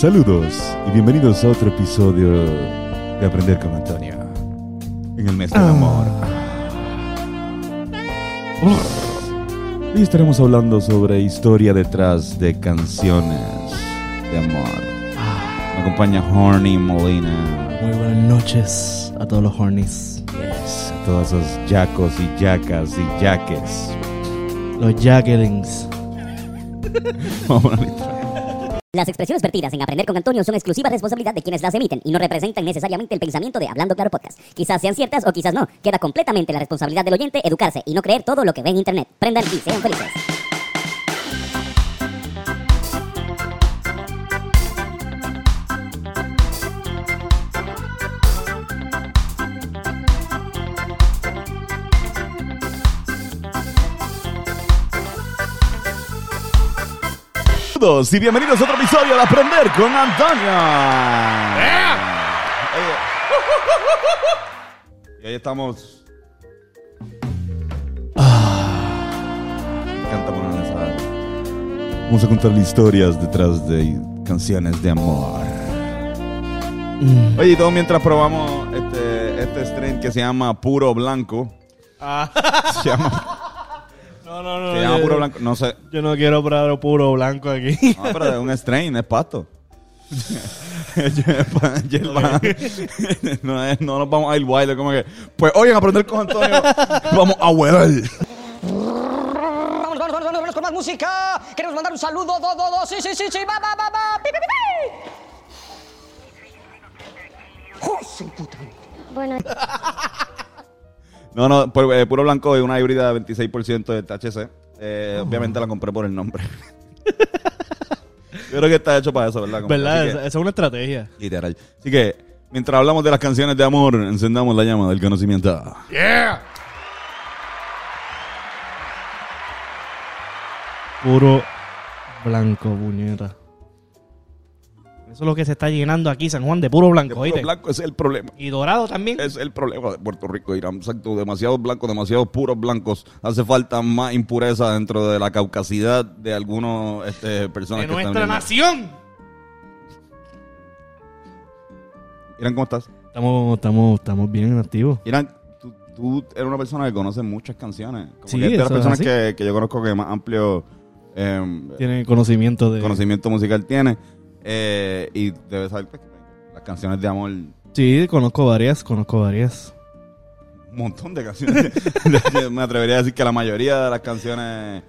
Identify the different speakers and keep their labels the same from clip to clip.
Speaker 1: Saludos y bienvenidos a otro episodio de Aprender con Antonio. En el mes del amor. Hoy estaremos hablando sobre historia detrás de canciones de amor. Me acompaña Horny Molina.
Speaker 2: Muy buenas noches a todos los hornies.
Speaker 1: Yes, a todos esos yacos y yacas y yaques.
Speaker 2: Los Jackelings.
Speaker 1: Vamos a.
Speaker 3: Las expresiones vertidas en Aprender con Antonio son exclusiva responsabilidad de quienes las emiten y no representan necesariamente el pensamiento de Hablando Claro Podcast. Quizás sean ciertas o quizás no. Queda completamente la responsabilidad del oyente educarse y no creer todo lo que ve en Internet. Prendan y sean felices.
Speaker 1: Saludos y bienvenidos a otro episodio de Aprender con Antonio. Y ahí estamos. Me encanta poner esa. Vamos a contar historias detrás de canciones de amor. Oye, y todo mientras probamos este, este strain que se llama Puro Blanco. Se llama,
Speaker 2: No, no, no.
Speaker 1: se llama
Speaker 2: yo,
Speaker 1: Puro Blanco. No sé.
Speaker 2: yo no quiero probar puro blanco aquí.
Speaker 1: No, pero es un strain, es pasto. No, es- no nos vamos a ir wild, como que. Pues en aprender con Antonio vamos a huelar.
Speaker 4: Vamos, vamos, vamos, vamos, vamos con más música. Queremos mandar un saludo, do, do, do, sí, sí, sí, sí, va, va, va, va, pi, pi, pi, pi.
Speaker 3: Bueno,
Speaker 1: No, no, eh, puro blanco y una híbrida de 26% de THC. Eh, Obviamente la compré por el nombre. Yo creo que está hecho para eso, ¿verdad?
Speaker 2: Esa
Speaker 1: que-
Speaker 2: esa es una estrategia.
Speaker 1: literal. Así que, mientras hablamos de las canciones de amor, encendamos la llama del conocimiento.
Speaker 2: Puro blanco, puñeta. Eso es lo que se está llenando aquí, San Juan, de puro
Speaker 1: De
Speaker 2: blanco,
Speaker 1: puro
Speaker 2: ¿oíste?
Speaker 1: blanco ese es el problema.
Speaker 2: Y dorado también.
Speaker 1: Es el problema de Puerto Rico, Irán. Exacto, demasiados blancos, demasiados puros blancos. Hace falta más impureza dentro de la caucasidad de algunos este, personas
Speaker 2: de
Speaker 1: que
Speaker 2: nuestra nación.
Speaker 1: Irán, ¿cómo estás?
Speaker 2: Estamos, estamos, estamos bien activos.
Speaker 1: Irán, tú, tú eres una persona que conoce muchas canciones. Como
Speaker 2: Sí,
Speaker 1: que es de las
Speaker 2: es
Speaker 1: personas que, que yo conozco que más amplio eh,
Speaker 2: Tienen conocimiento de...
Speaker 1: conocimiento musical tiene. Eh, y debes saber pues, las canciones de amor, un
Speaker 2: Sí, conozco varias, conozco varias.
Speaker 1: montón de canciones. Me atrevería a decir que la mayoría de las canciones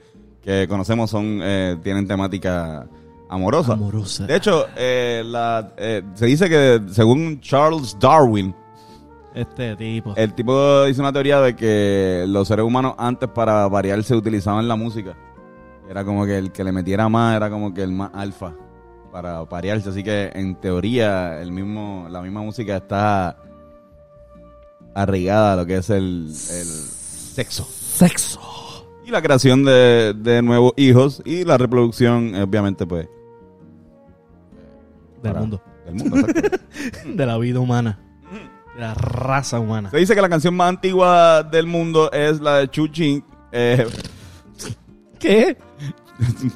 Speaker 1: que conocemos son eh, tienen temática amorosa.
Speaker 2: Amorosa.
Speaker 1: De hecho, eh, la, eh, se dice que según Charles Darwin,
Speaker 2: Este tipo.
Speaker 1: el tipo hizo una teoría de que los seres humanos antes para variar se utilizaban la música. Era como que el que le metiera más era como que el más alfa para parearse. Así que en teoría el mismo, la misma música está arraigada a lo que es el, el sexo.
Speaker 2: Sexo.
Speaker 1: Y la creación de, de nuevos hijos y la reproducción, obviamente, pues,
Speaker 2: Del mundo.
Speaker 1: del mundo.
Speaker 2: De la vida humana. De la raza humana.
Speaker 1: Se dice que la canción más antigua del mundo es la de Chu Chin. Eh,
Speaker 2: ¿Qué?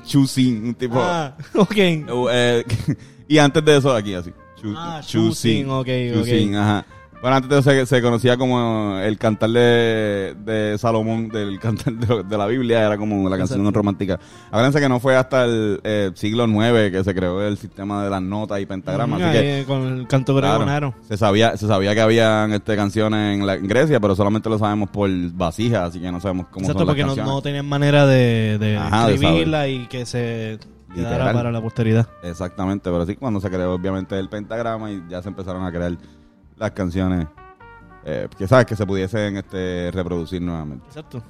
Speaker 1: Chu Sin, un tipo.
Speaker 2: Ah, ok.
Speaker 1: eh, y antes de eso, aquí así. Chu,
Speaker 2: Ah, Sin, ok,
Speaker 1: Chu
Speaker 2: ok.
Speaker 1: Sin, ajá. Bueno, antes se, se conocía como el cantar de, de Salomón, del cantar de, de la Biblia, era como la canción
Speaker 2: Exacto.
Speaker 1: romántica. Acuérdense que no fue hasta el eh, siglo IX que se creó el sistema de las notas y pentagramas. así que
Speaker 2: con el canto
Speaker 1: Claro. Se sabía, se sabía que habían este, canciones en, la- en Grecia, pero solamente lo sabemos por vasijas, así que no sabemos cómo
Speaker 2: Exacto,
Speaker 1: son las
Speaker 2: porque no,
Speaker 1: canciones.
Speaker 2: no tenían manera de, de
Speaker 1: Ajá, de
Speaker 2: escribirla y que se quedara para la posteridad.
Speaker 1: Exactamente, pero sí cuando se creó obviamente el pentagrama y ya se empezaron a crear las canciones eh, que sabes que se pudiesen este, reproducir nuevamente.
Speaker 2: Exacto.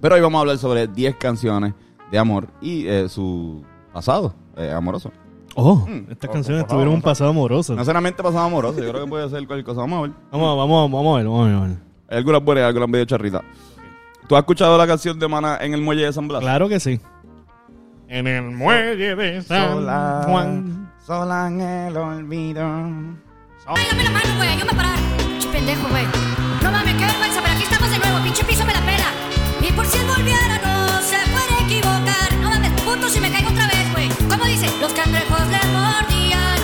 Speaker 1: Pero hoy vamos a hablar sobre 10 canciones de amor y eh, su pasado eh, amoroso.
Speaker 2: Oh,
Speaker 1: Mm.
Speaker 2: estas
Speaker 1: Oh,
Speaker 2: canciones tuvieron un pasado amoroso.
Speaker 1: No solamente pasado amoroso, yo creo que puede ser cualquier cosa. Vamos a ver.
Speaker 2: Vamos, vamos, vamos a ver, vamos a ver, vamos a ver.
Speaker 1: Hay algunas buenas y algunas medio charritas. ¿Tú has escuchado la canción de Mana en el muelle de San Blas?
Speaker 2: Claro que sí. En el muelle de San Juan.
Speaker 1: sola en el olvido. Oh.
Speaker 5: Ay, dame la mano, güey, ayúdame a parar. Pinche pendejo, güey. No mames, qué vergüenza, pero aquí estamos de nuevo, pinche piso me la pela. Y por si él volviera, no se puede equivocar. No mames, punto si me caigo otra vez, güey. ¿Cómo dice? Los cangrejos le mordían.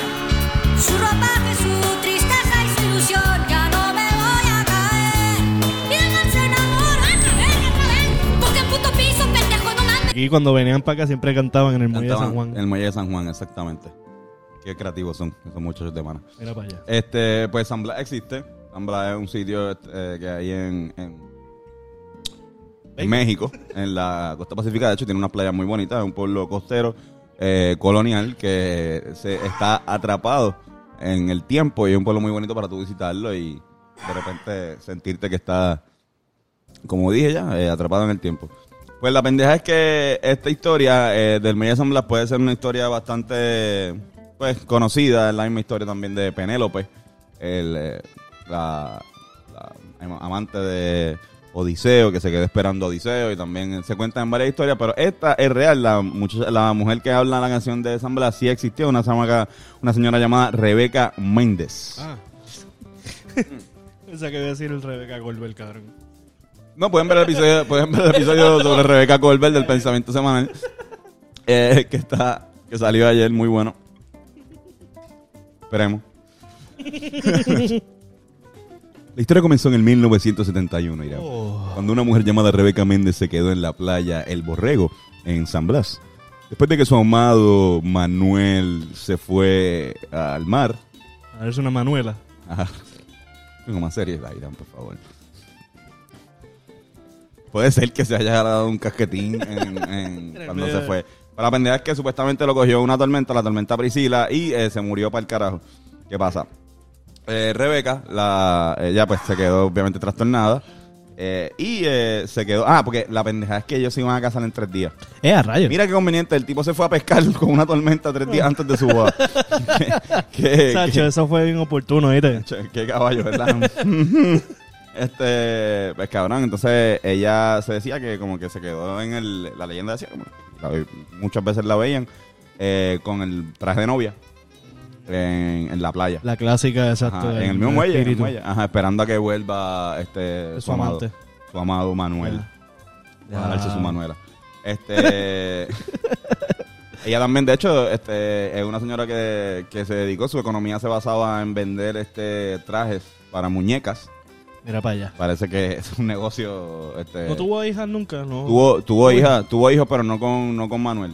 Speaker 2: Su
Speaker 5: ropaje, su tristeza y su ilusión. Ya no me voy a caer. Y el se enamora, otra otra vez. Porque puto piso, pendejo, no mames.
Speaker 2: Cuando venían para acá siempre cantaban en el Muelle de San Juan.
Speaker 1: En el Muelle de San Juan, exactamente. Qué creativos son esos muchachos de Mana.
Speaker 2: Mira para allá.
Speaker 1: Este, pues San Blas existe. San Blas es un sitio eh, que hay en, en, en México, en la costa pacífica. De hecho, tiene unas playas muy bonitas. Es un pueblo costero eh, colonial que se está atrapado en el tiempo y es un pueblo muy bonito para tú visitarlo y de repente sentirte que está, como dije ya, eh, atrapado en el tiempo. Pues la pendeja es que esta historia eh, del de San Blas puede ser una historia bastante pues conocida, es la misma historia también de Penélope, el, eh, la, la am- amante de Odiseo, que se quedó esperando a Odiseo y también se cuentan varias historias, pero esta es real, la, muchacha- la mujer que habla en la canción de San Blas sí existió, una, una señora llamada Rebeca Méndez.
Speaker 2: Ah. Pensaba que iba a decir el Rebeca Goldberg, cabrón.
Speaker 1: No, pueden ver el episodio, pueden ver el episodio sobre Rebeca Colbert del Pensamiento Semanal. eh, que está, que salió ayer, muy bueno. Esperemos. La historia comenzó en el 1971, Irán, cuando una mujer llamada Rebeca Méndez se quedó en la playa El Borrego, en San Blas. Después de que su amado Manuel se fue al mar,
Speaker 2: A ver, es una Manuela.
Speaker 1: Ajá. Tengo más series, Irán, por favor. Puede ser que se haya dado un casquetín en, cuando se fue. Pero la pendeja es que supuestamente lo cogió una tormenta, la tormenta Priscila, y eh, se murió para el carajo. ¿Qué pasa? Eh, Rebeca, la, ella pues se quedó obviamente trastornada. eh, y eh, se quedó. Ah, porque la pendeja es que ellos se iban a casar en tres días.
Speaker 2: Eh, a rayos.
Speaker 1: Mira qué conveniente, el tipo se fue a pescar con una tormenta tres días antes de su boda. ¿Qué- qué-
Speaker 2: Sacho, eso fue bien oportuno, ¿viste?
Speaker 1: Qué caballo, ¿verdad? este, pues cabrón, entonces ella se decía que como que se quedó en el, la leyenda decía, como, muchas veces la veían eh, con el traje de novia en, en la playa.
Speaker 2: La clásica, exacto.
Speaker 1: Ajá, en el mismo muelle, en el
Speaker 2: espíritu.
Speaker 1: muelle. Ajá, esperando a que vuelva este
Speaker 2: Su
Speaker 1: amado,
Speaker 2: amante.
Speaker 1: su amado Manuel. Darse su Manuela. Este. ella también, de hecho, este, es una señora que, que se dedicó, su economía se basaba en vender este trajes para muñecas.
Speaker 2: Mira para allá.
Speaker 1: Parece que es un negocio. Este,
Speaker 2: ¿No tuvo hijas nunca? No.
Speaker 1: tuvo, tuvo hija, tuvo hijos, pero no con, no con Manuel.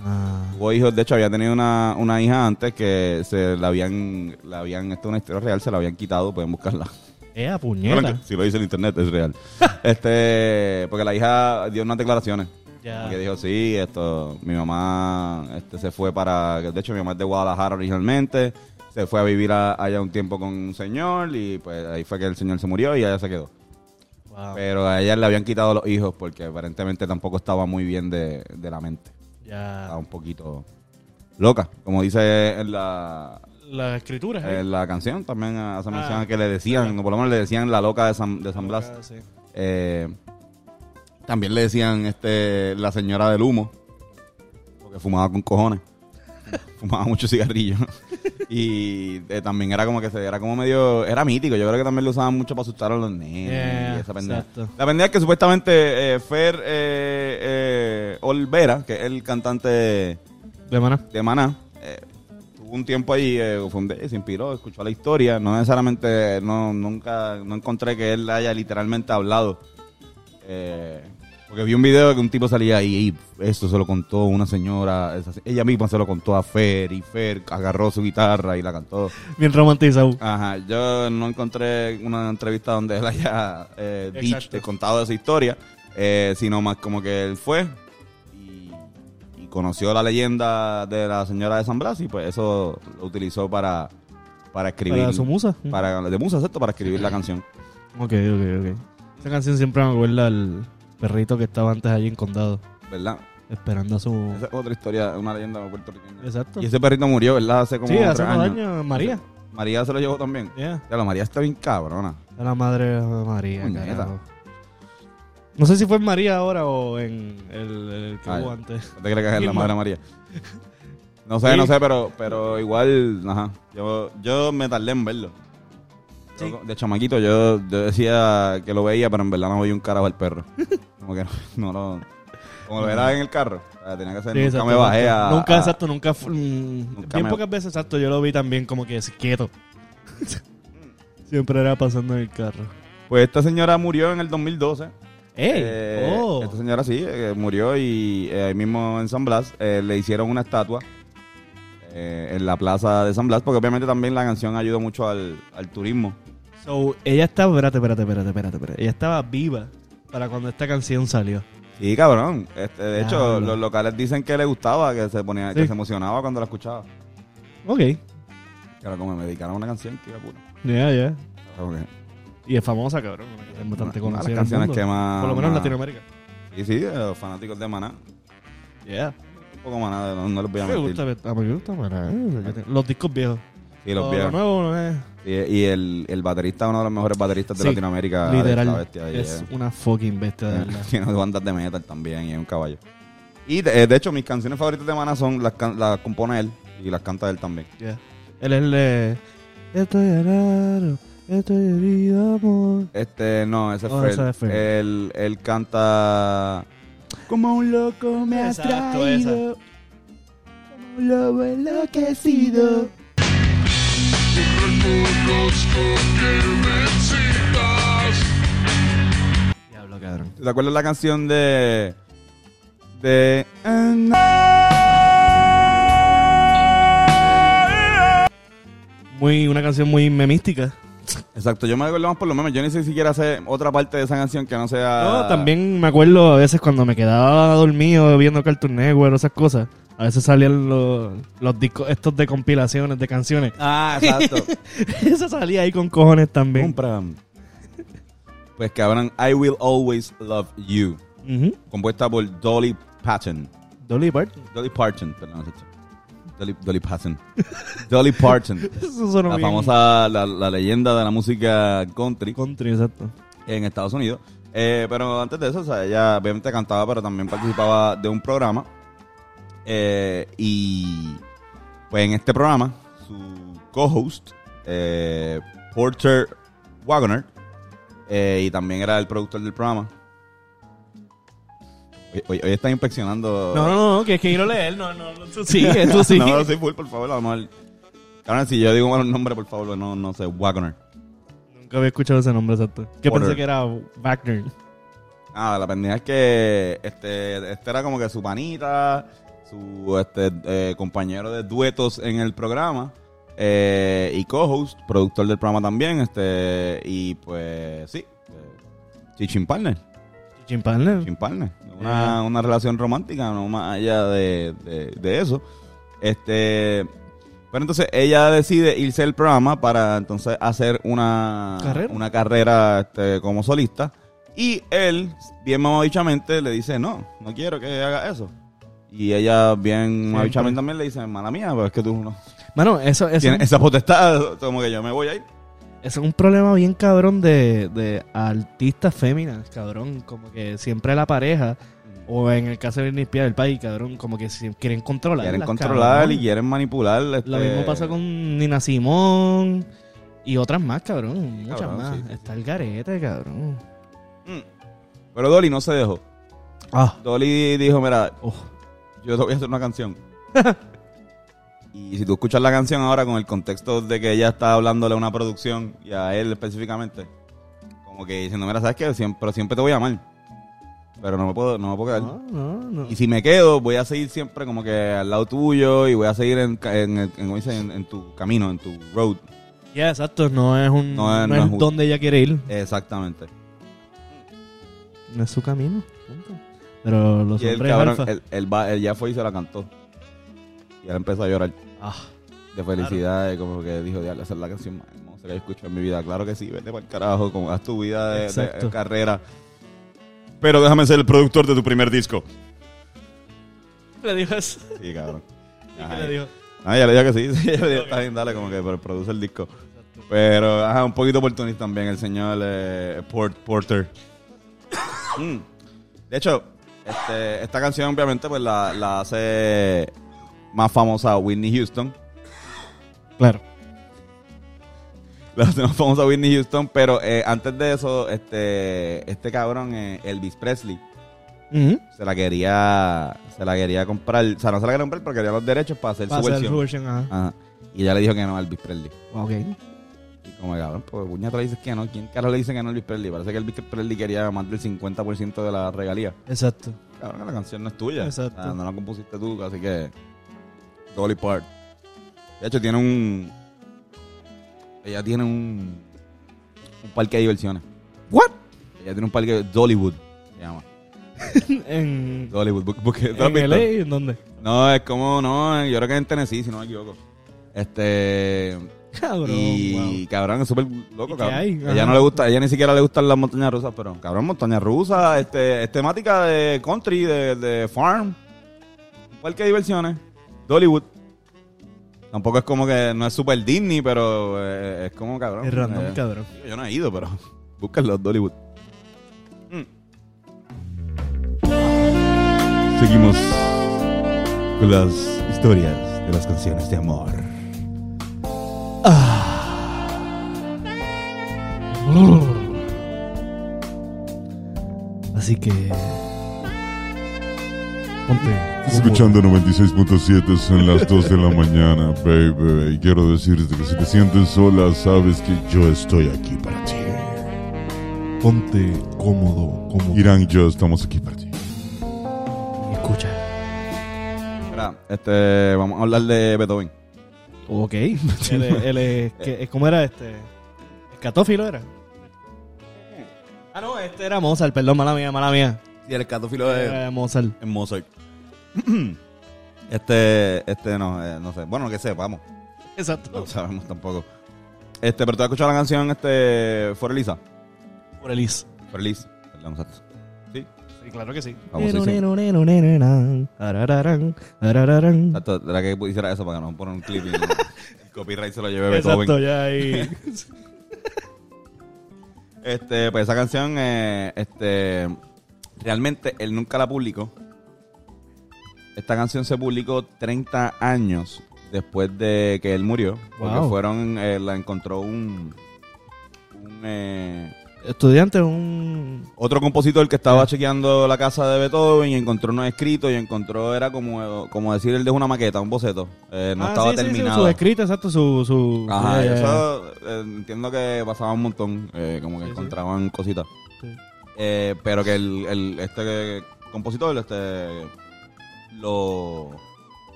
Speaker 2: Ah.
Speaker 1: Tuvo hijos, de hecho, había tenido una, una hija antes que se la habían, la habían, esto es una historia real, se la habían quitado, pueden buscarla.
Speaker 2: Eh, puñeta.
Speaker 1: que si lo dice en internet, es real. este, porque la hija dio unas declaraciones.
Speaker 2: Ya.
Speaker 1: Que dijo, sí, esto, mi mamá este, se fue para, de hecho mi mamá es de Guadalajara originalmente, se fue a vivir a- allá un tiempo con un señor y pues ahí fue que el señor se murió y ella se quedó.
Speaker 2: Wow.
Speaker 1: Pero a ella le habían quitado los hijos porque aparentemente tampoco estaba muy bien de, de la mente.
Speaker 2: Ya.
Speaker 1: Estaba un poquito loca, como dice en la,
Speaker 2: La escritura. ¿eh?
Speaker 1: en la canción, también hace mención
Speaker 2: Ah,
Speaker 1: que le decían, por lo menos le decían la loca de San, de San Blas.
Speaker 2: Ah, sí.
Speaker 1: Eh, también le decían este la señora del humo, porque fumaba con cojones. Fumaba mucho cigarrillo. y eh, también era como que se era como medio. Era mítico. Yo creo que también lo usaban mucho para asustar a los nenes.
Speaker 2: Yeah,
Speaker 1: y esa pendeja.
Speaker 2: exacto.
Speaker 1: La pendeja es que supuestamente eh, Fer eh, eh, Olvera, que es el cantante
Speaker 2: De maná.
Speaker 1: de Maná, tuvo un tiempo ahí, fue un día, se inspiró, escuchó la historia, no necesariamente, no, nunca, no encontré que él haya literalmente hablado. Eh, porque vi un video que un tipo salía ahí y esto se lo contó una señora, esa- ella misma se lo contó a Fer y Fer agarró su guitarra y la cantó.
Speaker 2: Bien romantizado.
Speaker 1: Ajá, yo no encontré una entrevista donde él haya eh, dicho, contado esa historia, eh, sino más como que él fue y, y conoció la leyenda de la señora de San Blas y pues eso lo utilizó para, para escribir.
Speaker 2: Para su musa.
Speaker 1: Para, de musa, ¿cierto? Para escribir la canción.
Speaker 2: Ok, ok, ok. Esa canción siempre me acuerda al perrito que estaba antes allí en Condado.
Speaker 1: ¿Verdad?
Speaker 2: Esperando a su...
Speaker 1: Esa es otra historia, una leyenda puertorriqueña.
Speaker 2: Exacto.
Speaker 1: Y ese perrito murió, ¿verdad? Hace como
Speaker 2: Sí, hace unos
Speaker 1: años.
Speaker 2: años. María.
Speaker 1: María se lo llevó también.
Speaker 2: Yeah.
Speaker 1: Ya, la María está bien cabrona.
Speaker 2: A la madre de María. No sé si fue en María ahora o en el, el que
Speaker 1: Ay.
Speaker 2: hubo antes.
Speaker 1: ¿No te crees que es la
Speaker 2: Irma.
Speaker 1: madre María? No sé,
Speaker 2: Sí.
Speaker 1: no sé, pero, pero igual, ajá. Yo, yo me tardé en verlo. Yo. De chamaquito yo, yo decía que lo veía, pero en verdad no veía un carajo al perro. Como que no, no lo... Como lo era en el carro. o sea, tenía que ser,
Speaker 2: Sí,
Speaker 1: nunca
Speaker 2: exacto,
Speaker 1: me bajé
Speaker 2: nunca-
Speaker 1: a...
Speaker 2: Nunca,
Speaker 1: a-
Speaker 2: exacto, nunca. mm,
Speaker 1: Nunca
Speaker 2: bien
Speaker 1: me-
Speaker 2: pocas veces, exacto, yo lo vi también como que quieto. Siempre era pasando en el carro.
Speaker 1: Pues esta señora murió en el 2012
Speaker 2: ¡Ey!
Speaker 1: Eh,
Speaker 2: oh.
Speaker 1: Esta señora sí, eh, murió y eh, ahí mismo en San Blas eh, le hicieron una estatua eh, en la plaza de San Blas, porque obviamente también la canción ayudó mucho al, al turismo.
Speaker 2: So, ella estaba, espérate, espérate, espérate, espérate, espérate. Ella estaba viva para cuando esta canción salió.
Speaker 1: Sí, cabrón. Este, de hecho,
Speaker 2: Diablo.
Speaker 1: los locales dicen que le gustaba, que se ponía,
Speaker 2: Sí.
Speaker 1: que se emocionaba cuando la escuchaba.
Speaker 2: Ok.
Speaker 1: Era como me dedicaron a una canción, que era puta.
Speaker 2: Ya, ya.
Speaker 1: Como que-
Speaker 2: Y es famosa, cabrón. una canción bastante
Speaker 1: una de las
Speaker 2: conocida. en el
Speaker 1: canciones
Speaker 2: mundo.
Speaker 1: que más-
Speaker 2: Por lo menos en
Speaker 1: más-
Speaker 2: Latinoamérica.
Speaker 1: Sí, sí, los fanáticos de Maná.
Speaker 2: Yeah.
Speaker 1: Poco Maná, no, no les voy a
Speaker 2: Me
Speaker 1: mentir.
Speaker 2: gusta, a mí me gusta. Eh, Los discos viejos.
Speaker 1: Sí, los
Speaker 2: Lo-
Speaker 1: viejos.
Speaker 2: Lo nuevo no es.
Speaker 1: Sí, y el, el baterista, uno de los mejores bateristas de
Speaker 2: Sí,
Speaker 1: Latinoamérica.
Speaker 2: Literal.
Speaker 1: esta bestia, y
Speaker 2: es
Speaker 1: es-
Speaker 2: una fucking bestia, de verdad.
Speaker 1: Tiene bandas de metal también y es un caballo. Y de, eh, de hecho, mis canciones favoritas de Maná son las, can- las compone él y las canta él también.
Speaker 2: Yeah. Él es el de. Estoy raro, estoy herido, amor.
Speaker 1: Este, no, ese
Speaker 2: Oh,
Speaker 1: fue
Speaker 2: esa
Speaker 1: él.
Speaker 2: es Fer.
Speaker 1: él. Él canta. Como un loco me ha
Speaker 2: Exacto,
Speaker 1: traído. Como un lobo enloquecido.
Speaker 2: Diablo, cabrón.
Speaker 1: ¿Te acuerdas la canción de. de.
Speaker 2: Muy, una canción muy memística.
Speaker 1: Exacto, yo me acuerdo más por lo menos. Yo ni sé siquiera hacer otra parte de esa canción que no sea.
Speaker 2: No, también me acuerdo a veces cuando me quedaba dormido viendo Cartoon Network o esas cosas. A veces salían los, los discos estos de compilaciones de canciones.
Speaker 1: Ah, exacto.
Speaker 2: Eso salía ahí con cojones también.
Speaker 1: Compra. Pues cabrón, I Will Always Love You. Compuesta por Dolly Parton.
Speaker 2: Dolly Parton.
Speaker 1: Dolly Parton, perdón. Dolly, Dolly Parton. Dolly Parton.
Speaker 2: Eso
Speaker 1: La
Speaker 2: bien
Speaker 1: famosa, la, la leyenda de la música country
Speaker 2: Country, exacto.
Speaker 1: en Estados Unidos. Eh, pero antes de eso, o sea, ella obviamente cantaba, pero también participaba de un programa. Eh, y pues en este programa, su co-host, eh, Porter Wagoner, y también era el productor del programa. Hoy, hoy- están inspeccionando.
Speaker 2: No, no, no, que es que quiero leer. No, no, no, tú sigue, tú sigue.
Speaker 1: no, sí, full, por favor, vamos a ver. Cabrón, si yo digo mal nombre, por favor, no, no sé, Wagoner.
Speaker 2: Nunca había escuchado ese nombre exacto. Que pensé que era Wagner.
Speaker 1: Ah, la pendeja es que este, este era como que su panita, su este, eh, compañero de duetos en el programa eh, y co-host, productor del programa también, este y pues sí, eh, Chichin Partner,
Speaker 2: Jim.
Speaker 1: Una, una relación romántica, no más allá de, de- de eso. Este, pero entonces ella decide irse del programa para entonces hacer una
Speaker 2: Carrera.
Speaker 1: una carrera este, como solista. Y él, bien mamabichamente, le dice, no, no quiero que haga eso. Y ella, bien mamabichamente también le dice, mala mía, pero es que tú no
Speaker 2: Mano, eso, eso,
Speaker 1: tienes esa potestad, como que yo me voy a ir.
Speaker 2: Eso es un problema bien cabrón de, de artistas féminas, cabrón. Como que siempre la pareja, o en el caso de Britney Spears, el país, cabrón, como que si- quieren controlar.
Speaker 1: Quieren controlar y quieren manipular.
Speaker 2: Lo
Speaker 1: este,
Speaker 2: mismo pasa con Nina Simón y otras más, cabrón. Muchas
Speaker 1: cabrón,
Speaker 2: más.
Speaker 1: sí, sí,
Speaker 2: Está el garete, cabrón.
Speaker 1: Mm. Pero Dolly no se dejó.
Speaker 2: Ah.
Speaker 1: Dolly dijo, mira, yo te voy a hacer una canción. y si tú escuchas la canción ahora con el contexto de que ella está hablándole a una producción y a él específicamente, como que diciendo, mira, ¿sabes qué? Siempre, pero siempre te voy a amar. Pero no me puedo, no me puedo quedar.
Speaker 2: No, no, no.
Speaker 1: Y si me quedo, voy a seguir siempre como que al lado tuyo y voy a seguir en, en, en- tu camino, en tu road.
Speaker 2: Ya, exacto. No es un.
Speaker 1: No
Speaker 2: No
Speaker 1: es-
Speaker 2: donde ella quiere ir.
Speaker 1: Exactamente.
Speaker 2: No es su camino. punto. Pero los
Speaker 1: Y el
Speaker 2: hombres
Speaker 1: cabrón,
Speaker 2: alfa.
Speaker 1: él, él va- él ya fue y se la cantó. Y él empezó a llorar
Speaker 2: Ah,
Speaker 1: de felicidad, como que dijo, diablo, esa es la canción más hermosa que yo escucho en mi vida. Claro que sí, vete para el carajo, como haz tu vida de, de- de carrera. Pero déjame ser el productor de tu primer disco.
Speaker 2: le dijo eso.
Speaker 1: Sí, cabrón.
Speaker 2: ¿Y
Speaker 1: Ajá.
Speaker 2: le dijo?
Speaker 1: Ah, ya le dijo que sí, sí, ella le dijo, está bien, dale, como que produce el disco. Pero, ajá, un poquito oportunista también el señor eh, Port, Porter. Mm. De hecho, este, esta canción obviamente pues la, la hace más famosa Whitney Houston.
Speaker 2: Claro.
Speaker 1: La más famosa Whitney Houston, pero eh, antes de eso, este, este cabrón, eh, Elvis Presley, se la quería, se la quería comprar, o sea, no se la quería comprar, pero quería los derechos para hacer
Speaker 2: Va a
Speaker 1: su
Speaker 2: ser
Speaker 1: versión.
Speaker 2: su versión, ajá.
Speaker 1: Ajá. Y ella le dijo que no a Elvis Presley.
Speaker 2: Ok.
Speaker 1: Y como cabrón, pues puñeta le dices que no. ¿Quién carajo le dice que no a Elvis Presley? Parece que Elvis Presley quería más del 50% de la regalía.
Speaker 2: Exacto.
Speaker 1: Cabrón, la canción no es tuya.
Speaker 2: Exacto.
Speaker 1: O sea, no la compusiste tú, así que. Dolly Part. De hecho, tiene un. Ella tiene un. Un parque de diversiones.
Speaker 2: ¿What?
Speaker 1: Ella tiene un parque de Dollywood. Se llama.
Speaker 2: en,
Speaker 1: Dollywood. Porque, ¿tú has
Speaker 2: en? LA, ¿en dónde?
Speaker 1: No, es como. No, yo creo que es en Tennessee, si no me equivoco. Este.
Speaker 2: Cabrón,
Speaker 1: y
Speaker 2: wow.
Speaker 1: cabrón, es súper loco,
Speaker 2: ¿Y qué
Speaker 1: cabrón.
Speaker 2: hay?
Speaker 1: Ella no le gusta, ella ni siquiera le gustan las montañas rusas, pero cabrón, montañas rusas, este, es temática de country, de, de farm, un parque de diversiones, Dollywood. Tampoco es como que no es super Disney, pero eh, es como cabrón.
Speaker 2: Es random,
Speaker 1: eh,
Speaker 2: cabrón.
Speaker 1: Yo no he ido, pero búscalo, Dollywood. Mm. Seguimos con las historias de las canciones de amor.
Speaker 2: Así que. Ponte.
Speaker 6: Escuchando 96.7, son las 2 de la mañana, baby. Y quiero decirte que si te sientes sola, sabes que yo estoy aquí para ti.
Speaker 2: Ponte cómodo, cómodo.
Speaker 6: Irán y yo estamos aquí para ti.
Speaker 2: Escucha.
Speaker 1: Mira, este, vamos a hablar de Beethoven.
Speaker 2: Ok. él, es- él es- que- ¿Cómo era este? ¿Escatófilo era? Ah, no, este era Mozart, perdón, mala mía, mala mía.
Speaker 1: Sí, el escatófilo es
Speaker 2: Era Mozart.
Speaker 1: en Mozart. este, este no, eh, no sé. Bueno, que sepamos.
Speaker 2: Exacto.
Speaker 1: No sabemos tampoco. Este, pero tú has escuchado la canción, este, For Elisa.
Speaker 2: Por Elise.
Speaker 1: For Elisa. Perdón, exacto. Sí.
Speaker 2: Sí, claro que sí.
Speaker 1: Famosísimo.
Speaker 2: Arararán, arararán.
Speaker 1: Exacto, era que hiciera eso para que no poner un clip y el copyright se lo lleve Beethoven.
Speaker 2: Exacto, ya ahí.
Speaker 1: Este, pues esa canción, eh, este, realmente él nunca la publicó. Esta canción se publicó 30 años después de que él murió. Porque
Speaker 2: Wow.
Speaker 1: fueron, eh, la encontró un, un eh,
Speaker 2: Estudiante, un.
Speaker 1: otro compositor que estaba chequeando la casa de Beethoven y encontró unos escritos y encontró, era como, como decir, él dejó una maqueta, un boceto. Eh, no
Speaker 2: Ah,
Speaker 1: estaba
Speaker 2: sí, sí, sí,
Speaker 1: terminado.
Speaker 2: su escrito, exacto, su. su
Speaker 1: Ajá, eso eh, entiendo que pasaba un montón, eh, como que
Speaker 2: sí.
Speaker 1: encontraban cositas. Eh, pero que el, el- este compositor, este lo,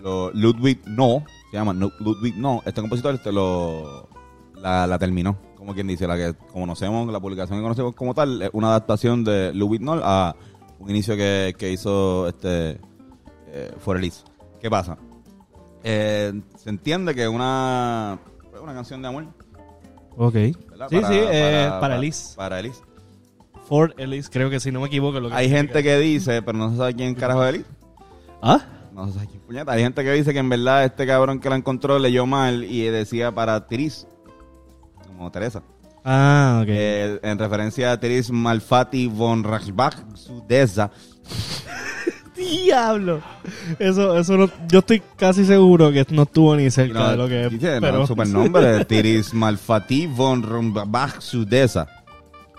Speaker 1: lo Ludwig No, se llama Ludwig No, este compositor este lo la, la terminó, como quien dice, la que conocemos, la publicación que conocemos como tal, es una adaptación de Ludwig No a un inicio que, que hizo este eh, For Elise. ¿Qué pasa? Eh, se entiende que es una, una canción de amor.
Speaker 2: Ok.
Speaker 1: ¿verdad?
Speaker 2: Sí, sí, eh, para Elise.
Speaker 1: Para Elise.
Speaker 2: Ford Elise, creo que si no me equivoco. Lo que
Speaker 1: Hay gente que dice, pero no se sabe quién carajo es Elise.
Speaker 2: ¿Ah?
Speaker 1: No se sabe quién puñeta. Hay gente que dice que en verdad este cabrón que la encontró leyó mal y decía para Tiris. Como Teresa.
Speaker 2: Ah, ok.
Speaker 1: Eh, en referencia a Tiris Malfatti von Rachbach Sudesa.
Speaker 2: Diablo. Eso, eso no, yo estoy casi seguro que no estuvo ni cerca de lo que es.
Speaker 1: Dice, no,
Speaker 2: pero,
Speaker 1: supernombre. Tiris Malfatti von Rachbach Sudesa.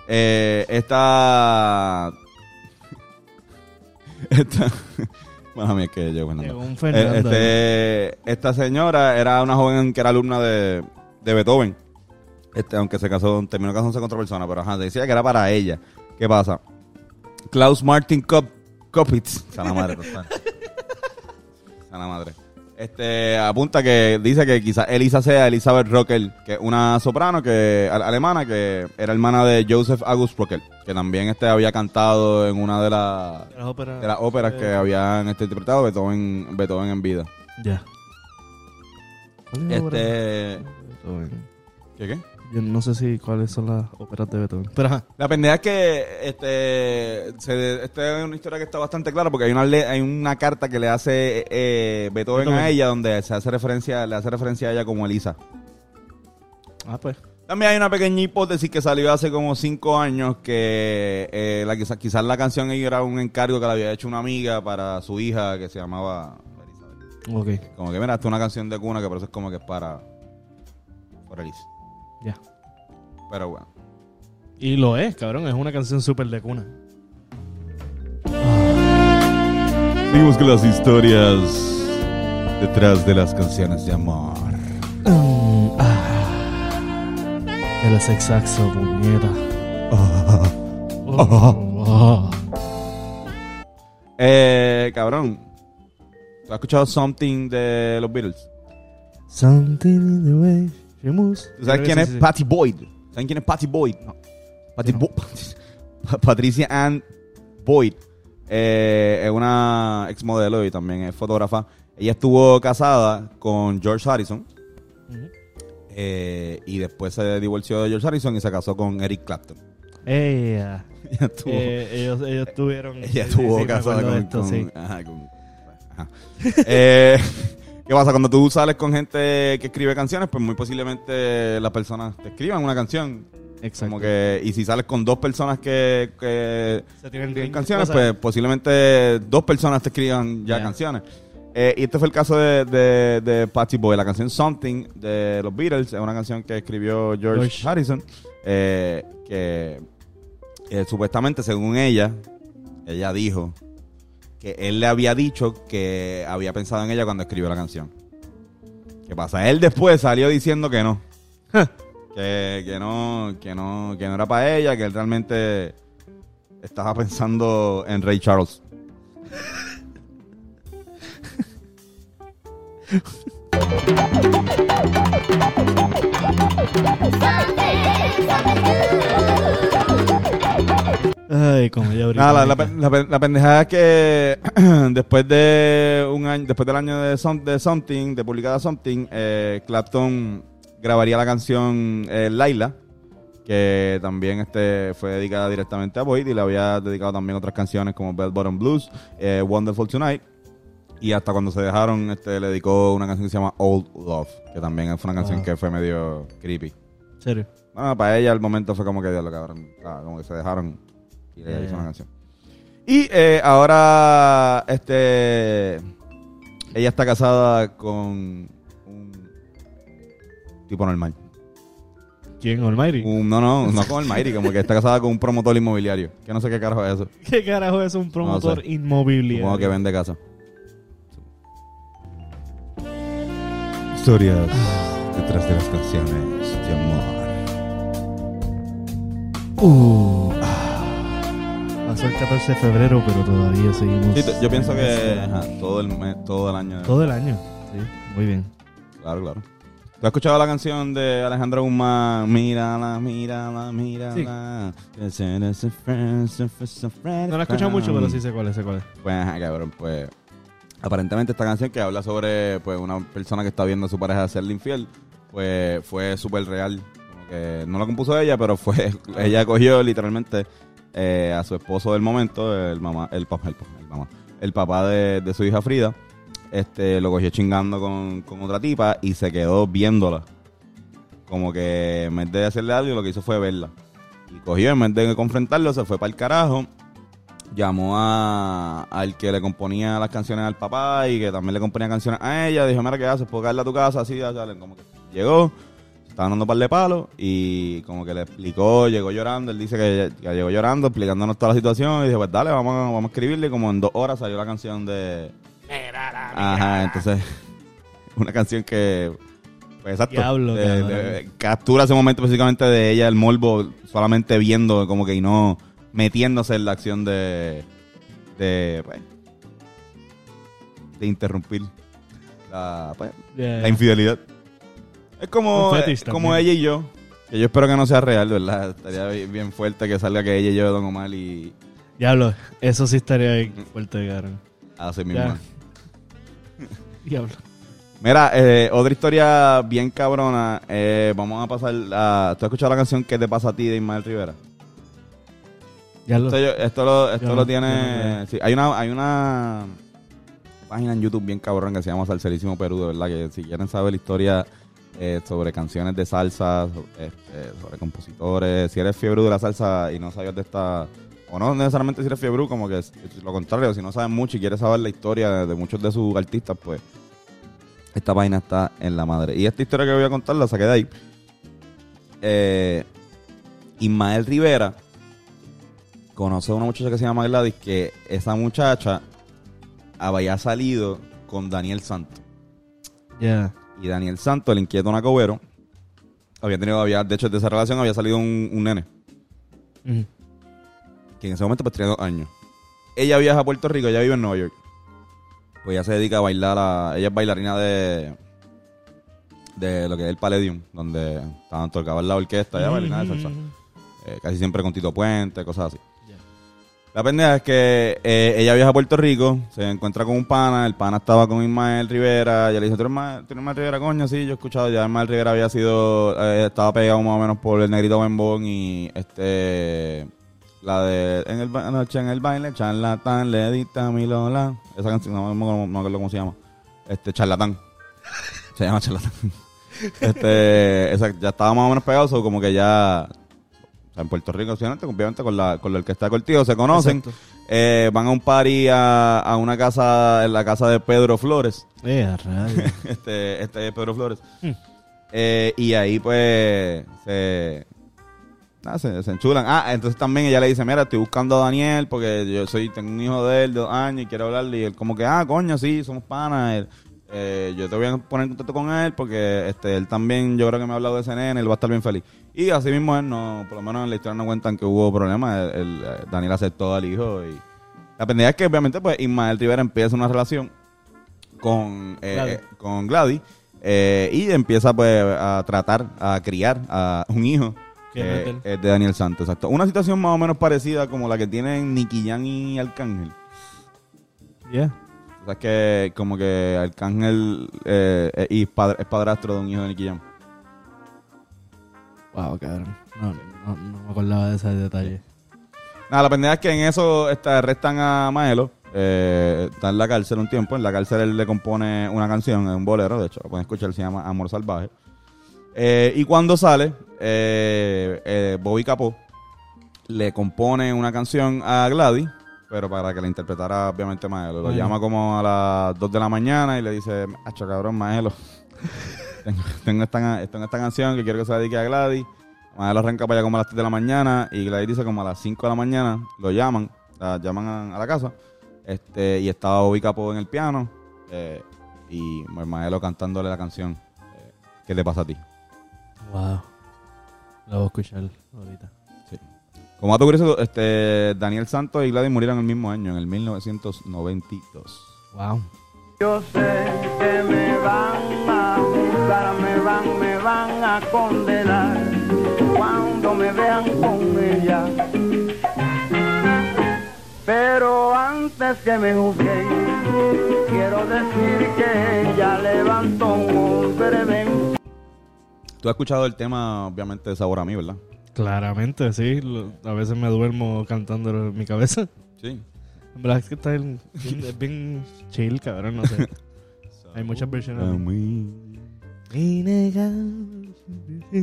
Speaker 1: Eh, esta... Esta... Bueno, es que yo, Fernando.
Speaker 2: Llegó un Fernando
Speaker 1: Eh, este, esta señora era una joven que era alumna de, de Beethoven. Este, aunque se casó, terminó casándose con otra persona, pero ajá, decía que era para ella. ¿Qué pasa? Klaus Martin Kop, Kopitz. Sana madre. Sana madre. Este, apunta que dice que quizás Elisa sea Elizabeth Rockel, que es una soprano que ale- alemana que era hermana de Joseph August Rockel, que también este había cantado en una de, las
Speaker 2: De las óperas.
Speaker 1: de las óperas que habían este, interpretado Beethoven, Beethoven en vida.
Speaker 2: Ya. ¿Cuál es la ópera
Speaker 1: Este? ¿qué qué?
Speaker 2: Yo no sé si cuáles son las óperas de Beethoven. Pero ajá.
Speaker 1: La pendeja es que este, se, esta es una historia que está bastante clara porque hay una le- hay una carta que le hace eh, Beethoven,
Speaker 2: Beethoven.
Speaker 1: a ella donde se hace referencia, le hace referencia a ella como Elisa.
Speaker 2: Ah, pues.
Speaker 1: También hay una pequeña hipótesis que salió hace como cinco años que eh, la, quizás, quizás la canción era un encargo que le había hecho una amiga para su hija que se llamaba Elizabeth.
Speaker 2: Ok.
Speaker 1: Como que mira, esta es una canción de cuna que por eso es como que es para por Elisa.
Speaker 2: Ya.
Speaker 1: Pero bueno.
Speaker 2: Y lo es, cabrón. Es una canción súper de cuna.
Speaker 6: Seguimos con las historias detrás de las canciones de amor.
Speaker 2: El sexaxo, puñeta. Oh.
Speaker 1: Eh, cabrón. ¿Tú has escuchado Something de los Beatles?
Speaker 2: Something in the way she moves.
Speaker 1: ¿Tú sabes quién es
Speaker 2: sí.
Speaker 1: Patty Boyd? ¿Saben quién es Patty Boyd? No. Patty
Speaker 2: No.
Speaker 1: Bo- Patricia Ann Boyd. eh, es una ex modelo y también es fotógrafa. Ella estuvo casada con George Harrison. Eh, y después se divorció de George Harrison y se casó con Eric Clapton.
Speaker 2: Ella.
Speaker 1: Ella
Speaker 2: Eh, ellos, ellos tuvieron.
Speaker 1: ella estuvo
Speaker 2: sí,
Speaker 1: casada con.
Speaker 2: esto,
Speaker 1: con-
Speaker 2: sí.
Speaker 1: ajá, con- ajá. ¿Qué pasa? Cuando tú sales con gente que escribe canciones, pues muy posiblemente las personas te escriban una canción.
Speaker 2: Exacto.
Speaker 1: Como que, y si sales con dos personas que, que
Speaker 2: Se tienen
Speaker 1: escriben canciones, pues posiblemente dos personas te escriban ya canciones. Eh, y este fue el caso de, de, de Patsy Boy. La canción Something de los Beatles es una canción que escribió George,
Speaker 2: George.
Speaker 1: Harrison. eh, que eh, supuestamente, según ella, ella dijo que él le había dicho que había pensado en ella cuando escribió la canción. ¿Qué pasa? Él después salió diciendo que no. que, que no, que no, que no era para ella, que él realmente estaba pensando en Ray Charles.
Speaker 2: Ay, como ahorita.
Speaker 1: Nada, la, la, pen- la pen- la pendejada es que después de un año, después del año de, Some- de Something, de publicada Something, eh, Clapton grabaría la canción eh, Laila, que también este fue dedicada directamente a Boyd y le había dedicado también otras canciones como Bell Bottom Blues, eh, Wonderful Tonight. Y hasta cuando se dejaron, este le dedicó una canción que se llama Old Love, que también fue una canción
Speaker 2: Ah.
Speaker 1: que fue medio creepy.
Speaker 2: serio.
Speaker 1: Bueno, para ella el momento fue como que diablo, cabrón. Ah, como que se dejaron y ella
Speaker 2: Ya,
Speaker 1: hizo una canción. Y eh, ahora, este. Ella está casada con un tipo normal.
Speaker 2: ¿Quién? Almighty.
Speaker 1: Un- no, no, no con el Mayri, como que está casada con un promotor inmobiliario. Que no sé qué carajo es eso.
Speaker 2: ¿Qué carajo es un promotor
Speaker 1: No sé.
Speaker 2: inmobiliario?
Speaker 1: Supongo que vende casa. Historias detrás de las canciones de amor.
Speaker 2: Uh. Pasó el 14 de febrero, pero todavía seguimos.
Speaker 1: Sí, yo pienso que ajá, todo el mes, todo el año.
Speaker 2: Todo el año. Sí, muy bien.
Speaker 1: Claro, claro. ¿Tú has escuchado la canción de Alejandro Guzmán? Mírala, mírala, mírala.
Speaker 2: No la he escuchado mucho, pero sí sé cuál es, sé cuál es.
Speaker 1: Pues, ajá, cabrón, pues. Aparentemente esta canción que habla sobre pues una persona que está viendo a su pareja hacerle infiel, pues fue súper real. Como que no la compuso ella, pero fue ella cogió literalmente eh, a su esposo del momento, el mamá, el papá, el, el mamá, el papá de, de su hija Frida, este lo cogió chingando con, con otra tipa y se quedó viéndola. Como que en vez de hacerle algo, lo que hizo fue verla. Y cogió, en vez de confrontarlo, se fue para el carajo llamó a, al que le componía las canciones al papá y que también le componía canciones a ella. Dijo, mira, ¿qué haces? ¿Puedo caerle a tu casa? Así, ya salen. Como que llegó, estaba dando un par de palos y como que le explicó, llegó llorando. Él dice que, que llegó llorando, explicándonos toda la situación. Y dijo, pues dale, vamos, a- vamos a escribirle. Y como en dos horas salió la canción de... Ajá, entonces, una canción que... Pues exacto.
Speaker 2: Diablo,
Speaker 1: de- captura ese momento específicamente de ella, el morbo, solamente viendo como que y no metiéndose en la acción de de pues, de interrumpir la, pues, la infidelidad. Es como, eh, como ella y yo. Que yo espero que no sea real, ¿verdad? Estaría bi- bien fuerte que salga que ella y yo de Don Omar y
Speaker 2: Diablo, eso sí estaría bien fuerte, cabrón.
Speaker 1: así
Speaker 2: Ya.
Speaker 1: mismo.
Speaker 2: Diablo.
Speaker 1: Mira, eh, otra historia bien cabrona. eh, vamos a pasar a... ¿Tú has escuchado la canción ¿Qué te pasa a ti de Ismael Rivera?
Speaker 2: Diablo.
Speaker 1: Esto, yo- esto lo, esto lo tiene. sí, hay una, hay una página en YouTube bien cabrón que se llama Salserísimo Perú, de verdad. Que si quieren saber la historia eh, sobre canciones de salsa, este, sobre compositores, si eres fiebre de la salsa y no sabes de esta. O no necesariamente si eres fiebre, como que es, lo contrario, si no sabes mucho y quieres saber la historia de, muchos de sus artistas, pues esta página está en la madre. Y esta historia que voy a contar la saqué de ahí. Eh, Rivera conoce a una muchacha que se llama Gladys, que esa muchacha había salido con Daniel Santos.
Speaker 2: Ya.
Speaker 1: Y Daniel Santos, el inquieto Nacobero, había tenido, había, de hecho, de esa relación había salido un, un nene, que en ese momento pues tenía dos años. Ella viaja a Puerto Rico, ella vive en Nueva York. Pues ella se dedica a bailar, a- ella es bailarina de de lo que es el Palladium, donde estaban tocaban la orquesta, ella bailarina de salsa. Eh, casi siempre con Tito Puente, cosas así. La pendeja es que eh, ella viaja a Puerto Rico, se encuentra con un pana, el pana estaba con Ismael Rivera, ella le dice, ¿tú eres Ismael, tú Rivera, coño? Sí, yo he escuchado, ya Ismael Rivera había sido, eh, estaba pegado más o menos por el negrito Bembón y este, la de, en el noche en el baile, charlatán, le mi Lola, esa canción, no, me acuerdo- no me acuerdo cómo se llama, este, charlatán, se llama charlatán. Este, esa, ya estaba más o menos pegado, so como que ya, o sea, en Puerto Rico, obviamente, con la, con la orquesta de Cortijo se conocen. Eh, van a un party a, a una casa, en la casa de Pedro Flores.
Speaker 2: Eh,
Speaker 1: este, este Pedro Flores.
Speaker 2: Hmm.
Speaker 1: Eh, y ahí pues se, nada, se, se enchulan. Ah, entonces también ella le dice, mira, estoy buscando a Daniel porque yo soy, tengo un hijo de él de dos años y quiero hablarle. Y él como que, ah, coño, sí, somos panas. Él, eh, yo te voy a poner en contacto con él porque este él también, yo creo que me ha hablado de ese nene, él va a estar bien feliz. Y así mismo él no, por lo menos en la historia no cuentan que hubo problemas. El- el, eh, Daniel aceptó al hijo y la pendeja es que obviamente pues Ismael Rivera empieza una relación con, eh,
Speaker 2: Gladys.
Speaker 1: eh, con Gladys eh, y empieza pues a tratar, a criar a un hijo
Speaker 2: es de
Speaker 1: Daniel Santos. Exacto. Una situación más o menos parecida como la que tienen Nicky Jam y Arcángel.
Speaker 2: Yeah.
Speaker 1: O sea, es que como que Arcángel padre- es padrastro de un hijo de Nicky Jam.
Speaker 2: Wow, cabrón. No, no, no me acordaba de ese detalle.
Speaker 1: Nada, la pendeja es que en eso este, arrestan a Maelo. eh, está en la cárcel un tiempo. En la cárcel él le compone una canción, un bolero, de hecho, lo pueden escuchar, se llama Amor Salvaje. Eh, y cuando sale, eh, Bobby Capó le compone una canción a Gladys, pero para que la interpretara obviamente Maelo. Lo llama como a las 2 de la mañana y le dice, hacho cabrón, Maelo, tengo, tengo esta, tengo esta canción que quiero que se la dedique a Gladys. Maelo arranca para allá como a las 3 de la mañana y Gladys dice como a las 5 de la mañana, lo llaman, la llaman a, a la casa, este y estaba Bobby Capó en el piano eh, y Maelo cantándole la canción, eh, ¿qué te pasa a ti?
Speaker 2: Wow. La voy a escuchar ahorita.
Speaker 1: Como dato curioso, este, Daniel Santos y Gladys murieron el mismo año, en el 1992.
Speaker 2: Wow.
Speaker 7: Yo sé que me a condenar cuando me vean con ella. Pero antes que me juzguen, quiero decir que ella levantó un hombre
Speaker 1: Tú has escuchado el tema, obviamente, de Sabor a mí, ¿verdad?
Speaker 2: Claramente, sí. A veces me duermo cantándolo en mi cabeza.
Speaker 1: Sí.
Speaker 2: En verdad es que está bien, es bien chill, cabrón, no sé. Hay muchas versiones.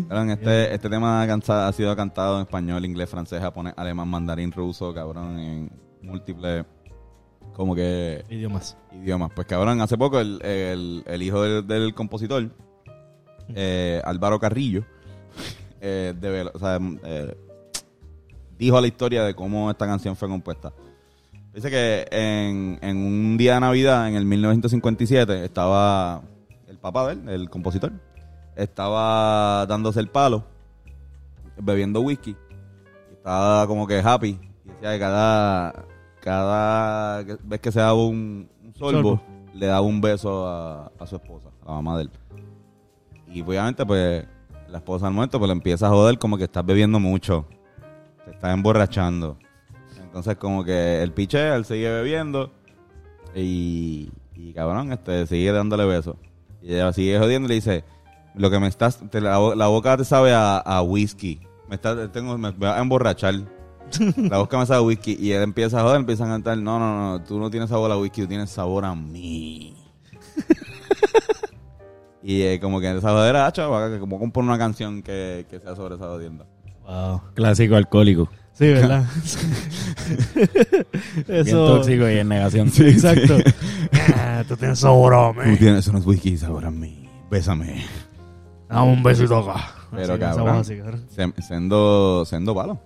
Speaker 1: Cabrón, este, este tema ha sido cantado en español, inglés, francés, japonés, alemán, mandarín, ruso, cabrón, en múltiples, como que,
Speaker 2: Idiomas.
Speaker 1: idiomas. Pues cabrón, hace poco el, el- el hijo del, del compositor, eh, Álvaro Carrillo, eh, devel- o sea, eh, dijo la historia de cómo esta canción fue compuesta. Dice que en, en un día de Navidad, en el 1957, estaba el papá de él, el compositor, estaba dándose el palo, bebiendo whisky, estaba como que happy, y decía que cada, cada vez que se daba un, un sorbo,
Speaker 2: Sorbo.
Speaker 1: le daba un beso a, a su esposa, a la mamá de él. Y obviamente, pues, la esposa al momento, pues le empieza a joder como que estás bebiendo mucho, te estás emborrachando. Entonces, como que el piche, él sigue bebiendo y, y cabrón, este, sigue dándole besos. Y ella sigue jodiendo y le dice, lo que me estás, te- la, bo- la boca te sabe a, a whisky. Me, está, tengo, me, me va a emborrachar. La boca me sabe a whisky. Y él empieza a joder, empieza a cantar, no, no, no, tú no tienes sabor a whisky, tú tienes sabor a mí. y eh, como que esa jodera, hacha, va, que como compone una canción que, que sea sobre esa jodienda.
Speaker 2: Wow.
Speaker 8: Clásico alcohólico.
Speaker 2: Sí, ¿verdad?
Speaker 8: Bien
Speaker 2: Eso.
Speaker 8: tóxico y en negación.
Speaker 2: Exacto. Ah, tú tienes sabor a
Speaker 1: Tú
Speaker 2: mí.
Speaker 1: tienes unos whisky, sabor a mí. Bésame.
Speaker 2: Dame un besito acá.
Speaker 1: Pero cabrón,
Speaker 2: así, cabrón.
Speaker 1: Sendo, sendo palo.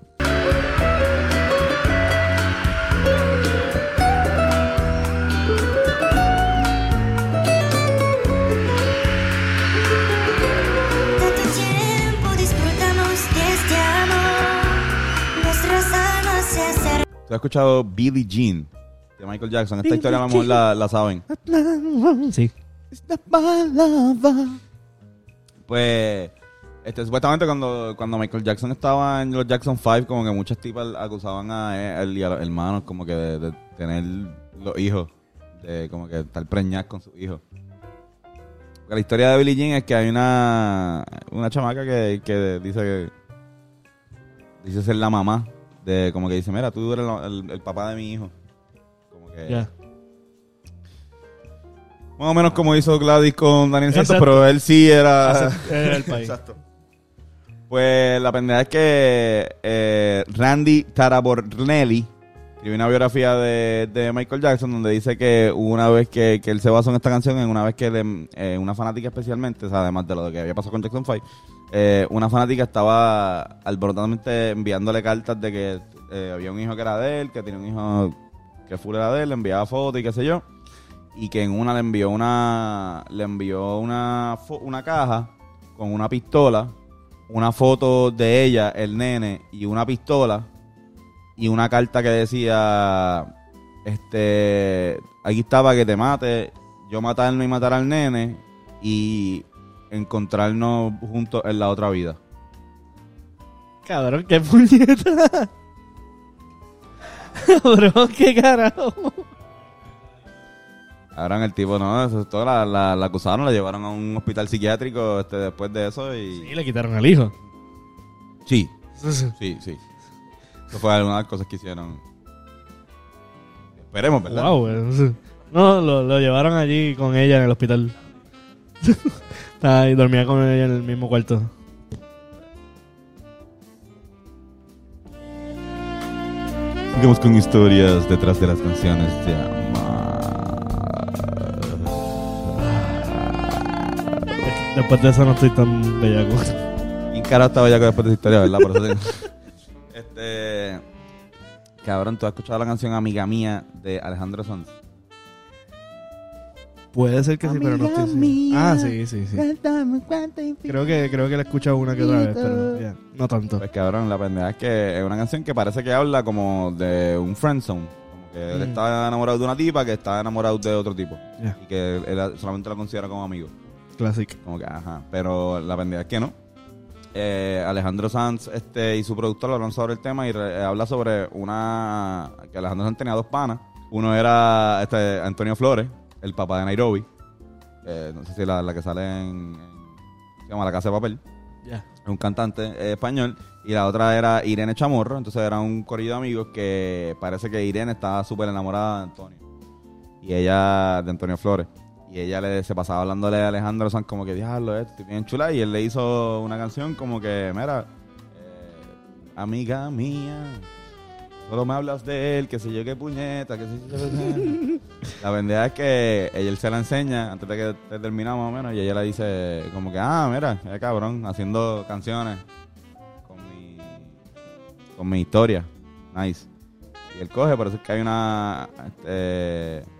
Speaker 9: Tanto
Speaker 1: ¿Tú has escuchado Billie Jean de Michael Jackson? Esta historia a la, la saben.
Speaker 2: Sí.
Speaker 1: Pues, este, supuestamente cuando, cuando Michael Jackson estaba en los Jackson 5, como que muchas tipas acusaban a él y a los hermanos como que de, tener los hijos, de como que estar preñadas con sus hijos. La historia de Billie Jean es que hay una, una chamaca que, que dice que dice ser la mamá de como que dice, mira, tú eres el, papá de mi hijo. Como que. Más o menos como hizo Gladys con Daniel Santos,
Speaker 2: Exacto.
Speaker 1: pero él sí era
Speaker 2: Era el país.
Speaker 1: Exacto. Pues la pendeja es que eh, Randy Tarabornelli escribió una biografía de, de Michael Jackson donde dice que hubo una vez que, que él se basó en esta canción, en una vez que le- eh, una fanática especialmente, o sea, además de lo que había pasado con Jackson 5, eh, una fanática estaba alborotadamente enviándole cartas de que eh, había un hijo que era de él, que tenía un hijo que full era de él, le enviaba fotos y qué sé yo y que en una le envió una le envió una una caja con una pistola, una foto de ella, el nene y una pistola y una carta que decía este aquí estaba que te mate, yo matarme y matar al nene y encontrarnos juntos en la otra vida.
Speaker 2: Cabrón, qué puñeta. Cabrón, qué carajo.
Speaker 1: Ahora el tipo no, eso es todo, la, la, la acusaron, la llevaron a un hospital psiquiátrico este después de eso y
Speaker 2: Y le quitaron al hijo.
Speaker 1: sí, Sí, sí. Eso fue alguna de las cosas que hicieron. Esperemos, ¿verdad?
Speaker 2: Wow, eso- No, lo, lo llevaron allí con ella en el hospital. Estaba ahí, dormía con ella en el mismo cuarto.
Speaker 1: Sigamos con historias detrás de las canciones de
Speaker 2: Después de eso no estoy tan bellaco.
Speaker 1: Y cara estaba ya después de esa historia, ¿verdad? Por eso digo. Este. Cabrón, ¿tú has escuchado la canción Amiga Mía de Alejandro Sanz?
Speaker 2: Puede ser que sí, pero no estoy seguro. Ah, sí, sí, sí. Creo que, creo que la he escuchado una que otra vez, pero ya, no tanto.
Speaker 1: Pues cabrón, la pendeja es que es una canción que parece que habla como de un friendzone. Como que él
Speaker 2: Mm.
Speaker 1: está enamorado de una tipa que está enamorado de otro tipo. Y que él, él solamente la considera como amigo.
Speaker 2: Classic.
Speaker 1: Como que, ajá. Pero la pendeja es que no. Eh, Alejandro Sanz este, y su productor hablan sobre el tema y re- eh, habla sobre una. que Alejandro Sanz tenía dos panas. Uno era este, Antonio Flores, el papá de Nairobi. Eh, no sé si la, la que sale en, en- Se llama La Casa de Papel.
Speaker 2: Ya.
Speaker 1: Es un cantante español. Y la otra era Irene Chamorro. Entonces era un corrido de amigos que parece que Irene estaba súper enamorada de Antonio. Y ella, de Antonio Flores. Y ella le, se pasaba hablándole a Alejandro Sanz como que, diablo, esto, bien chula. Y él le hizo una canción como que, mira, eh, amiga mía, solo me hablas de él, que sé yo qué puñeta, que sé yo. La pendeja es que ella él se la enseña antes de que te- terminamos más o menos y ella le dice como que, ah, mira, eh, cabrón, haciendo canciones con mi, con mi historia. Nice. Y él coge, por eso es que hay una... Este,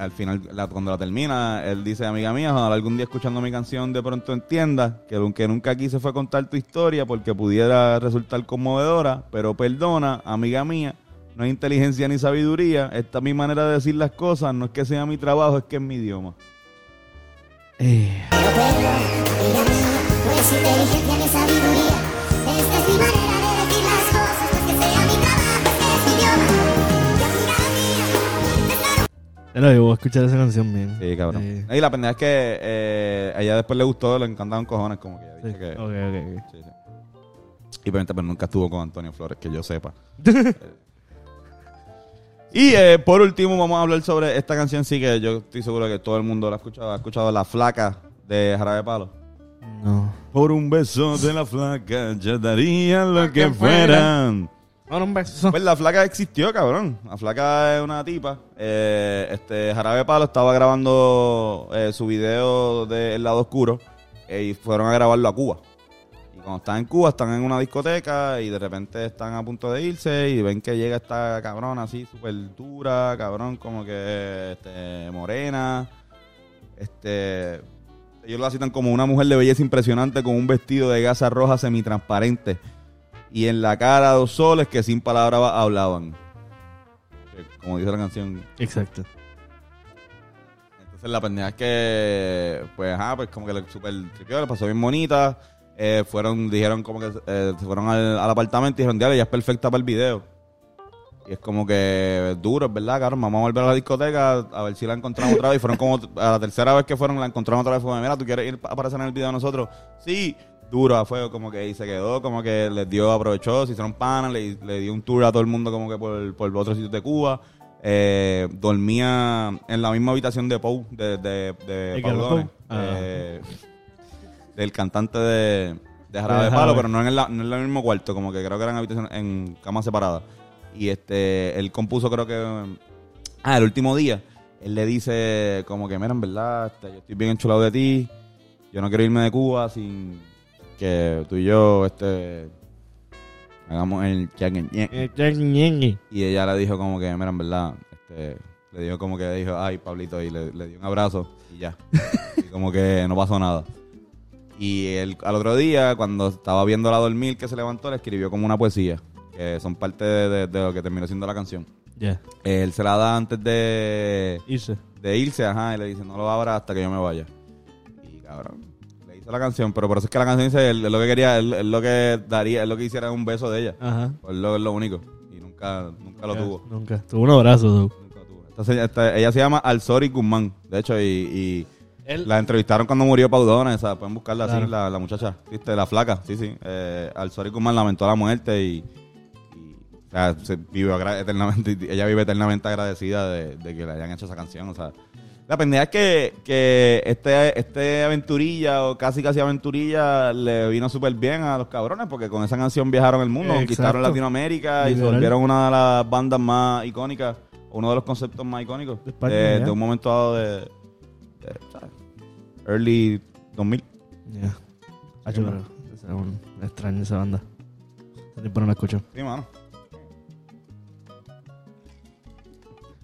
Speaker 1: al final, la- cuando la termina, él dice, amiga mía, ojalá algún día escuchando mi canción de pronto entiendas que lo que nunca quise fue contar tu historia porque pudiera resultar conmovedora, pero perdona, amiga mía, no hay inteligencia ni sabiduría, esta es mi manera de decir las cosas, no es que sea mi trabajo, es que es mi idioma.
Speaker 2: Eh,
Speaker 9: No es inteligencia ni sabiduría. Esta es mi manera
Speaker 2: ya lo voy a escuchar esa canción bien.
Speaker 1: Sí, cabrón.
Speaker 2: Sí.
Speaker 1: Y la pendeja es que eh, a ella después le gustó, le encantaban cojones, como que ella
Speaker 2: Sí.
Speaker 1: dice que...
Speaker 2: Ok, ok, ok.
Speaker 1: Sí, sí. Y pero nunca estuvo con Antonio Flores, que yo sepa. y eh, por último, vamos a hablar sobre esta canción. Sí, que yo estoy seguro que todo el mundo la ha escuchado. Ha escuchado La Flaca de Jarabe Palo.
Speaker 2: No.
Speaker 1: Por un beso de la flaca, yo daría lo que fueran.
Speaker 2: Un beso.
Speaker 1: Pues la flaca existió, cabrón. La flaca es una tipa. Eh, este Jarabe Palo estaba grabando eh, su video de El lado oscuro eh, y fueron a grabarlo a Cuba. Y cuando están en Cuba, están en una discoteca y de repente están a punto de irse y ven que llega esta cabrona así, súper dura, cabrón, como que este, morena. Este, ellos la citan como una mujer de belleza impresionante con un vestido de gasa roja semitransparente y en la cara dos soles que sin palabras hablaban. Que, Como dice la canción.
Speaker 2: Exacto.
Speaker 1: Entonces la pendeja es que, pues, ajá, pues como que le super tripió, le pasó bien bonita. Eh, fueron, dijeron como que eh, se fueron al, al apartamento y dijeron, diablo, ya es perfecta para el video. Y es como que duro, es verdad, cabrón. Vamos a volver a la discoteca a ver si la encontramos otra vez. Y fueron como a la tercera vez que fueron, la encontraron otra vez. Fue, mira, ¿tú quieres ir a aparecer en el video de nosotros? Sí, duro, fue como que y se quedó, como que les dio, aprovechó, se hicieron panas, le, le dio un tour a todo el mundo como que por, por otros sitios de Cuba. Eh, dormía en la misma habitación de Pou, de, de, de
Speaker 2: ¿Y
Speaker 1: Pau
Speaker 2: qué lo
Speaker 1: Donne,
Speaker 2: Pou? Ah.
Speaker 1: eh, del cantante de, de Jarabe
Speaker 2: De.
Speaker 1: Palo, pero no en, el, no en el mismo cuarto, como que creo que eran habitaciones en camas separadas. Y este, él compuso creo que... Ah, el último día, él le dice como que, mira, en verdad, este, yo estoy bien enchulado de ti, yo no quiero irme de Cuba sin que tú y yo, este, hagamos el
Speaker 2: Ñengue.
Speaker 1: Y ella le dijo como que, mira, en verdad, este, le dijo como que dijo, ay, Pablito, y le, le dio un abrazo y ya. y como que no pasó nada. Y él, al otro día, cuando estaba viéndola dormir, que se levantó, le escribió como una poesía, que son parte de, de- de lo que terminó siendo la canción.
Speaker 2: Ya.
Speaker 1: Él se la da antes de,
Speaker 2: Irse.
Speaker 1: de irse, ajá, y le dice, no lo abra hasta que yo me vaya. Y cabrón, hizo la canción, pero por eso es que la canción dice, él, él lo que quería, él, él lo que daría, él lo que hiciera era un beso de ella.
Speaker 2: Ajá.
Speaker 1: Pues lo, es lo único. Y nunca, nunca lo tuvo.
Speaker 2: Nunca. Tuvo un abrazo, dude.
Speaker 1: Nunca tuvo. Entonces, esta- ella se llama Alzori Guzmán, de hecho, y, y
Speaker 2: Él-
Speaker 1: la entrevistaron cuando murió Paudona, esa, pueden buscarla
Speaker 2: Claro.
Speaker 1: así, la, la muchacha, ¿viste? La flaca, sí, sí. Eh, Alzori Guzmán lamentó la muerte y, o sea, se vive eternamente, ella vive eternamente agradecida de, de que le hayan hecho esa canción, o sea. La pendeja es que, que este, este aventurilla o casi casi aventurilla le vino súper bien a los cabrones porque con esa canción viajaron el mundo,
Speaker 2: Exacto.
Speaker 1: conquistaron Latinoamérica y se volvieron una de las bandas más icónicas, uno de los conceptos más icónicos
Speaker 2: De España,
Speaker 1: de,
Speaker 2: ya.
Speaker 1: de un momento dado de, de, ¿sabes? early 2000.
Speaker 2: Ya. Ah, un- extraño esa banda. Hace tiempo no la escucho.
Speaker 1: Sí, mano.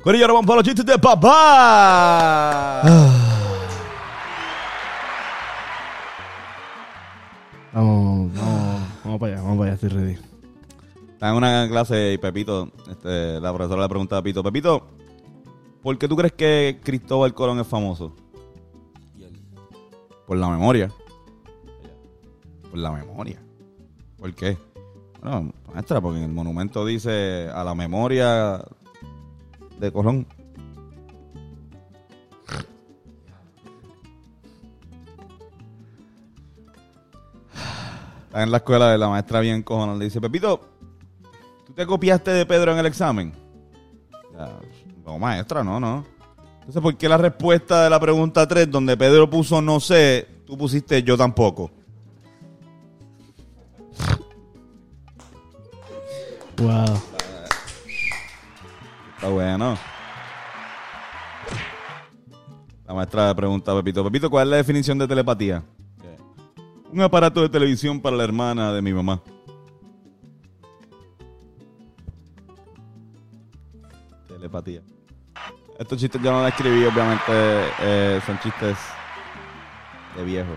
Speaker 1: Corillo, ahora vamos para los chistes de papá.
Speaker 2: Vamos, vamos, vamos para allá, vamos para allá, estoy ready.
Speaker 1: Estaba en una clase y Pepito, este, la profesora le pregunta a Pepito, Pepito, ¿por qué tú crees que Cristóbal Colón es famoso? Por la memoria. Por la memoria. ¿Por qué? Bueno, maestra, porque en el monumento dice a la memoria de Colón. Está en la escuela de la maestra bien cojonal. Le dice, Pepito, ¿tú te copiaste de Pedro en el examen? No, maestra, no, no. Entonces, ¿por qué la respuesta de la pregunta 3, donde Pedro puso no sé, tú pusiste yo tampoco?
Speaker 2: Wow.
Speaker 1: Está bueno. La maestra pregunta a Pepito, Pepito, ¿cuál es la definición de telepatía? Un aparato de televisión para la hermana de mi mamá. Telepatía. Estos chistes yo no los escribí, obviamente eh, son chistes de viejo.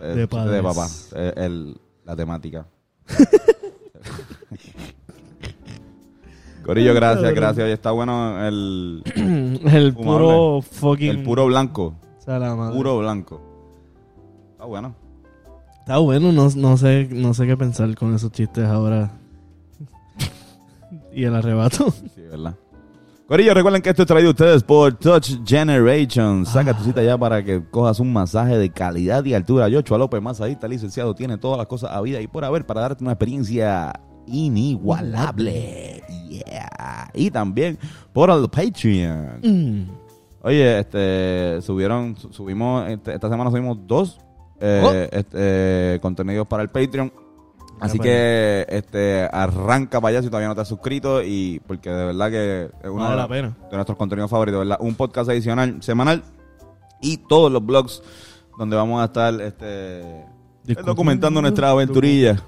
Speaker 2: De
Speaker 1: de papá. Eh, el- la temática. Corillo, gracias, gracias. Hoy está bueno el,
Speaker 2: El
Speaker 1: Fumable.
Speaker 2: puro fucking.
Speaker 1: el puro blanco.
Speaker 2: sea, la madre.
Speaker 1: Puro blanco. Está bueno.
Speaker 2: Está bueno, no, no sé, no sé qué pensar con esos chistes ahora. y el arrebato.
Speaker 1: Sí, ¿verdad? Corillo, recuerden que esto es traído a ustedes por Touch Generation. Saca tu cita ya para que cojas un masaje de calidad y altura. Yochoa López, masajista licenciado, tiene todas las cosas a vida y por haber para darte una experiencia inigualable. Yeah. Y también por el Patreon.
Speaker 2: Mm.
Speaker 1: Oye, este, subieron, su- subimos, este- esta semana subimos dos eh, este, contenidos para el Patreon. Así que este arranca para allá si todavía no te has suscrito y porque de verdad que es uno
Speaker 2: Vale
Speaker 1: de,
Speaker 2: la pena.
Speaker 1: de nuestros contenidos favoritos, ¿verdad? Un podcast adicional semanal y todos los blogs donde vamos a estar este documentando nuestra aventurilla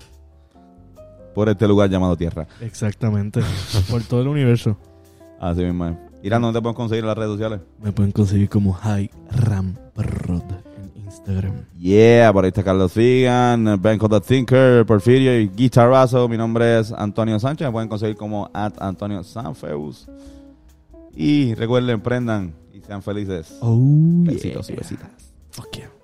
Speaker 1: por este lugar llamado Tierra.
Speaker 2: Exactamente. Por todo el universo.
Speaker 1: Así mismo. es. Irán, ¿dónde te podemos conseguir en las redes sociales?
Speaker 2: Me pueden conseguir como High en Instagram.
Speaker 1: Yeah, por ahí está Carlos Figan, Benco the Thinker, Porfirio y Guitarrazo. Mi nombre es Antonio Sánchez. Me pueden conseguir como at Antonio Sanfeus. Y recuerden, prendan y sean felices.
Speaker 2: Oh,
Speaker 1: Besitos y besitas.
Speaker 2: Fuck yeah.